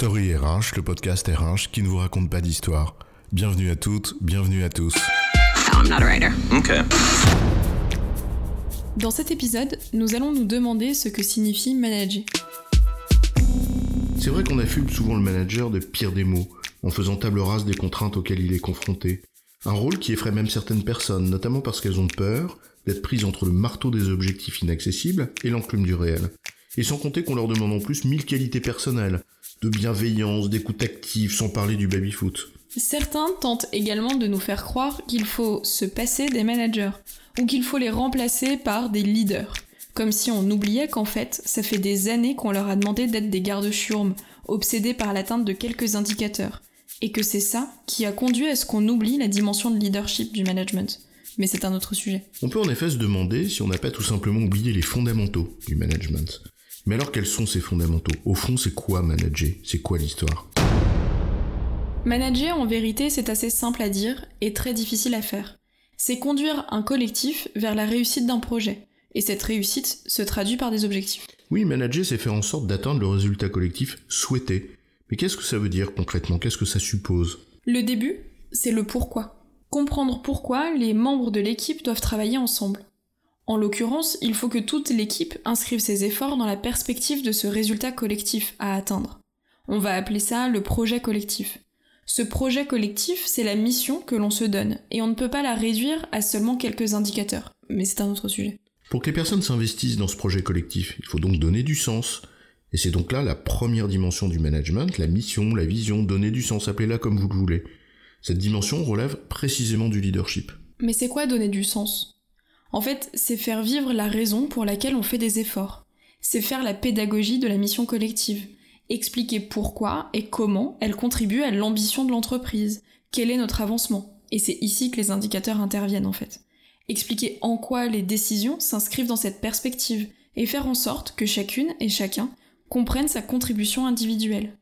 Story RH, le podcast RH qui ne vous raconte pas d'histoire. Bienvenue à toutes, bienvenue à tous. I'm not a writer. Okay. Dans cet épisode, nous allons nous demander ce que signifie manager. C'est vrai qu'on affuble souvent le manager de pire des mots, en faisant table rase des contraintes auxquelles il est confronté. Un rôle qui effraie même certaines personnes, notamment parce qu'elles ont peur d'être prises entre le marteau des objectifs inaccessibles et l'enclume du réel. Et sans compter qu'on leur demande en plus mille qualités personnelles, de bienveillance, d'écoute active, sans parler du baby-foot. Certains tentent également de nous faire croire qu'il faut se passer des managers, ou qu'il faut les remplacer par des leaders. Comme si on oubliait qu'en fait, ça fait des années qu'on leur a demandé d'être des gardes-chiourmes, obsédés par l'atteinte de quelques indicateurs. Et que c'est ça qui a conduit à ce qu'on oublie la dimension de leadership du management. Mais c'est un autre sujet. On peut en effet se demander si on n'a pas tout simplement oublié les fondamentaux du management. Mais alors quels sont ces fondamentaux? Au fond, c'est quoi manager? C'est quoi l'histoire? Manager, en vérité, c'est assez simple à dire et très difficile à faire. C'est conduire un collectif vers la réussite d'un projet. Et cette réussite se traduit par des objectifs. Oui, manager, c'est faire en sorte d'atteindre le résultat collectif souhaité. Mais qu'est-ce que ça veut dire concrètement? Qu'est-ce que ça suppose? Le début, c'est le pourquoi. Comprendre pourquoi les membres de l'équipe doivent travailler ensemble. En l'occurrence, il faut que toute l'équipe inscrive ses efforts dans la perspective de ce résultat collectif à atteindre. On va appeler ça le projet collectif. Ce projet collectif, c'est la mission que l'on se donne, et on ne peut pas la réduire à seulement quelques indicateurs. Mais c'est un autre sujet. Pour que les personnes s'investissent dans ce projet collectif, il faut donc donner du sens. Et c'est donc là la première dimension du management, la mission, la vision, donner du sens, appelez-la comme vous le voulez. Cette dimension relève précisément du leadership. Mais c'est quoi donner du sens? En fait, c'est faire vivre la raison pour laquelle on fait des efforts. C'est faire la pédagogie de la mission collective. Expliquer pourquoi et comment elle contribue à l'ambition de l'entreprise. Quel est notre avancement? Et c'est ici que les indicateurs interviennent en fait expliquer en quoi les décisions s'inscrivent dans cette perspective et faire en sorte que chacune et chacun comprenne sa contribution individuelle.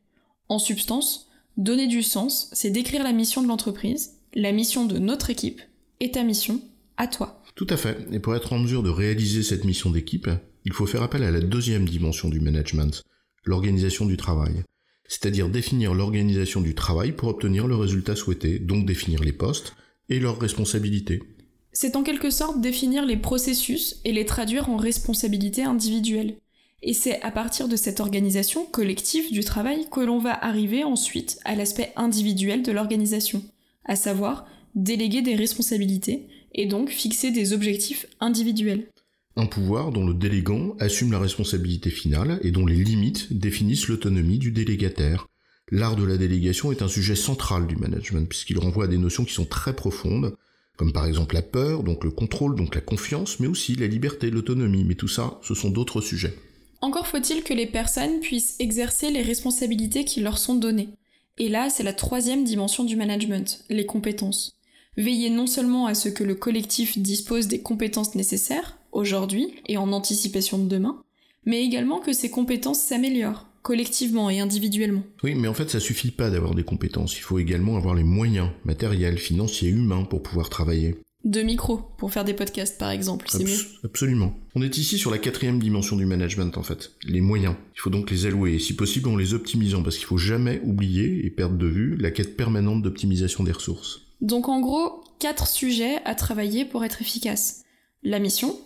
En substance, donner du sens, c'est décrire la mission de l'entreprise, la mission de notre équipe et ta mission à toi. Tout à fait. Et pour être en mesure de réaliser cette mission d'équipe, il faut faire appel à la deuxième dimension du management, l'organisation du travail. C'est-à-dire définir l'organisation du travail pour obtenir le résultat souhaité, donc définir les postes et leurs responsabilités. C'est en quelque sorte définir les processus et les traduire en responsabilités individuelles. Et c'est à partir de cette organisation collective du travail que l'on va arriver ensuite à l'aspect individuel de l'organisation, à savoir déléguer des responsabilités et donc fixer des objectifs individuels. Un pouvoir dont le délégant assume la responsabilité finale et dont les limites définissent l'autonomie du délégataire. L'art de la délégation est un sujet central du management puisqu'il renvoie à des notions qui sont très profondes, comme par exemple la peur, donc le contrôle, donc la confiance, mais aussi la liberté, l'autonomie, mais tout ça, ce sont d'autres sujets. Encore faut-il que les personnes puissent exercer les responsabilités qui leur sont données. Et là, c'est la troisième dimension du management, les compétences. Veiller non seulement à ce que le collectif dispose des compétences nécessaires, aujourd'hui et en anticipation de demain, mais également que ces compétences s'améliorent, collectivement et individuellement. Oui, mais en fait, ça suffit pas d'avoir des compétences. Il faut également avoir les moyens matériels, financiers, humains pour pouvoir travailler. De micros, pour faire des podcasts par exemple, c'est mieux. Absolument. On est ici sur la quatrième dimension du management en fait, les moyens. Il faut donc les allouer, et si possible en les optimisant, parce qu'il faut jamais oublier et perdre de vue la quête permanente d'optimisation des ressources. Donc en gros, quatre sujets à travailler pour être efficace. La mission,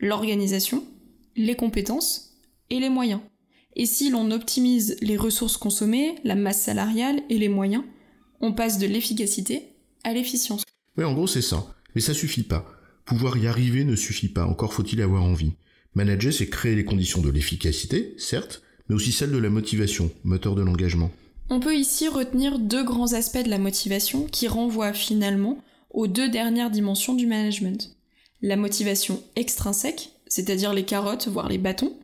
l'organisation, les compétences et les moyens. Et si l'on optimise les ressources consommées, la masse salariale et les moyens, on passe de l'efficacité à l'efficience. Oui, en gros, c'est ça. Mais ça suffit pas. Pouvoir y arriver ne suffit pas, encore faut-il avoir envie. Manager, c'est créer les conditions de l'efficacité, certes, mais aussi celle de la motivation, moteur de l'engagement. On peut ici retenir deux grands aspects de la motivation qui renvoient finalement aux deux dernières dimensions du management. La motivation extrinsèque, c'est-à-dire les carottes, voire les bâtons,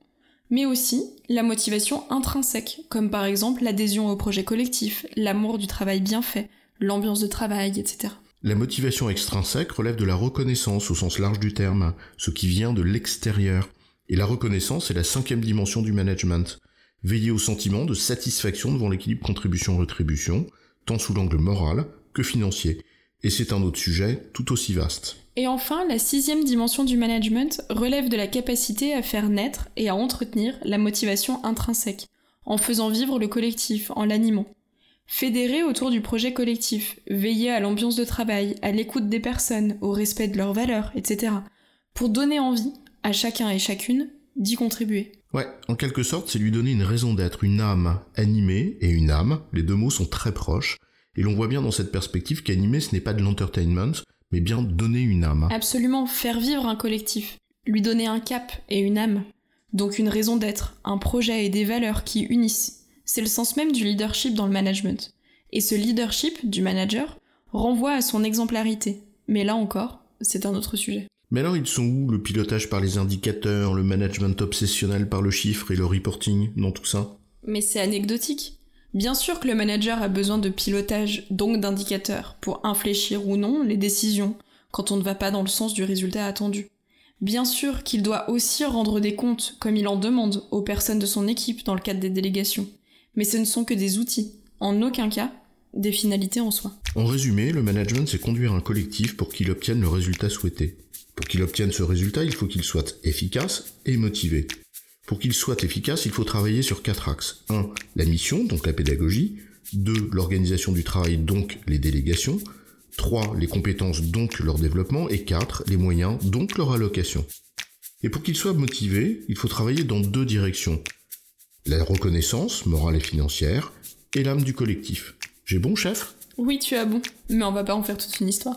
mais aussi la motivation intrinsèque, comme par exemple l'adhésion au projet collectif, l'amour du travail bien fait, l'ambiance de travail, etc. La motivation extrinsèque relève de la reconnaissance au sens large du terme, ce qui vient de l'extérieur. Et la reconnaissance est la cinquième dimension du management. Veiller au sentiment de satisfaction devant l'équilibre contribution-rétribution, tant sous l'angle moral que financier. Et c'est un autre sujet tout aussi vaste. Et enfin, la sixième dimension du management relève de la capacité à faire naître et à entretenir la motivation intrinsèque, en faisant vivre le collectif, en l'animant. Fédérer autour du projet collectif, veiller à l'ambiance de travail, à l'écoute des personnes, au respect de leurs valeurs, etc. Pour donner envie à chacun et chacune d'y contribuer. Ouais, en quelque sorte, c'est lui donner une raison d'être, une âme animée et une âme, les deux mots sont très proches, et l'on voit bien dans cette perspective qu'animer ce n'est pas de l'entertainment, mais bien donner une âme. Absolument, faire vivre un collectif, lui donner un cap et une âme, donc une raison d'être, un projet et des valeurs qui unissent. C'est le sens même du leadership dans le management. Et ce leadership du manager renvoie à son exemplarité. Mais là encore, c'est un autre sujet. Mais alors ils sont où le pilotage par les indicateurs, le management obsessionnel par le chiffre et le reporting dans tout ça? Mais c'est anecdotique. Bien sûr que le manager a besoin de pilotage, donc d'indicateurs, pour infléchir ou non les décisions quand on ne va pas dans le sens du résultat attendu. Bien sûr qu'il doit aussi rendre des comptes, comme il en demande, aux personnes de son équipe dans le cadre des délégations mais ce ne sont que des outils, en aucun cas des finalités en soi. En résumé, le management, c'est conduire un collectif pour qu'il obtienne le résultat souhaité. Pour qu'il obtienne ce résultat, il faut qu'il soit efficace et motivé. Pour qu'il soit efficace, il faut travailler sur quatre axes. 1. La mission, donc la pédagogie. 2. L'organisation du travail, donc les délégations. 3. Les compétences, donc leur développement. Et 4. Les moyens, donc leur allocation. Et pour qu'il soit motivé, il faut travailler dans deux directions la reconnaissance, morale et financière, et l'âme du collectif. J'ai bon, chef? Oui, tu as bon, mais on va pas en faire toute une histoire.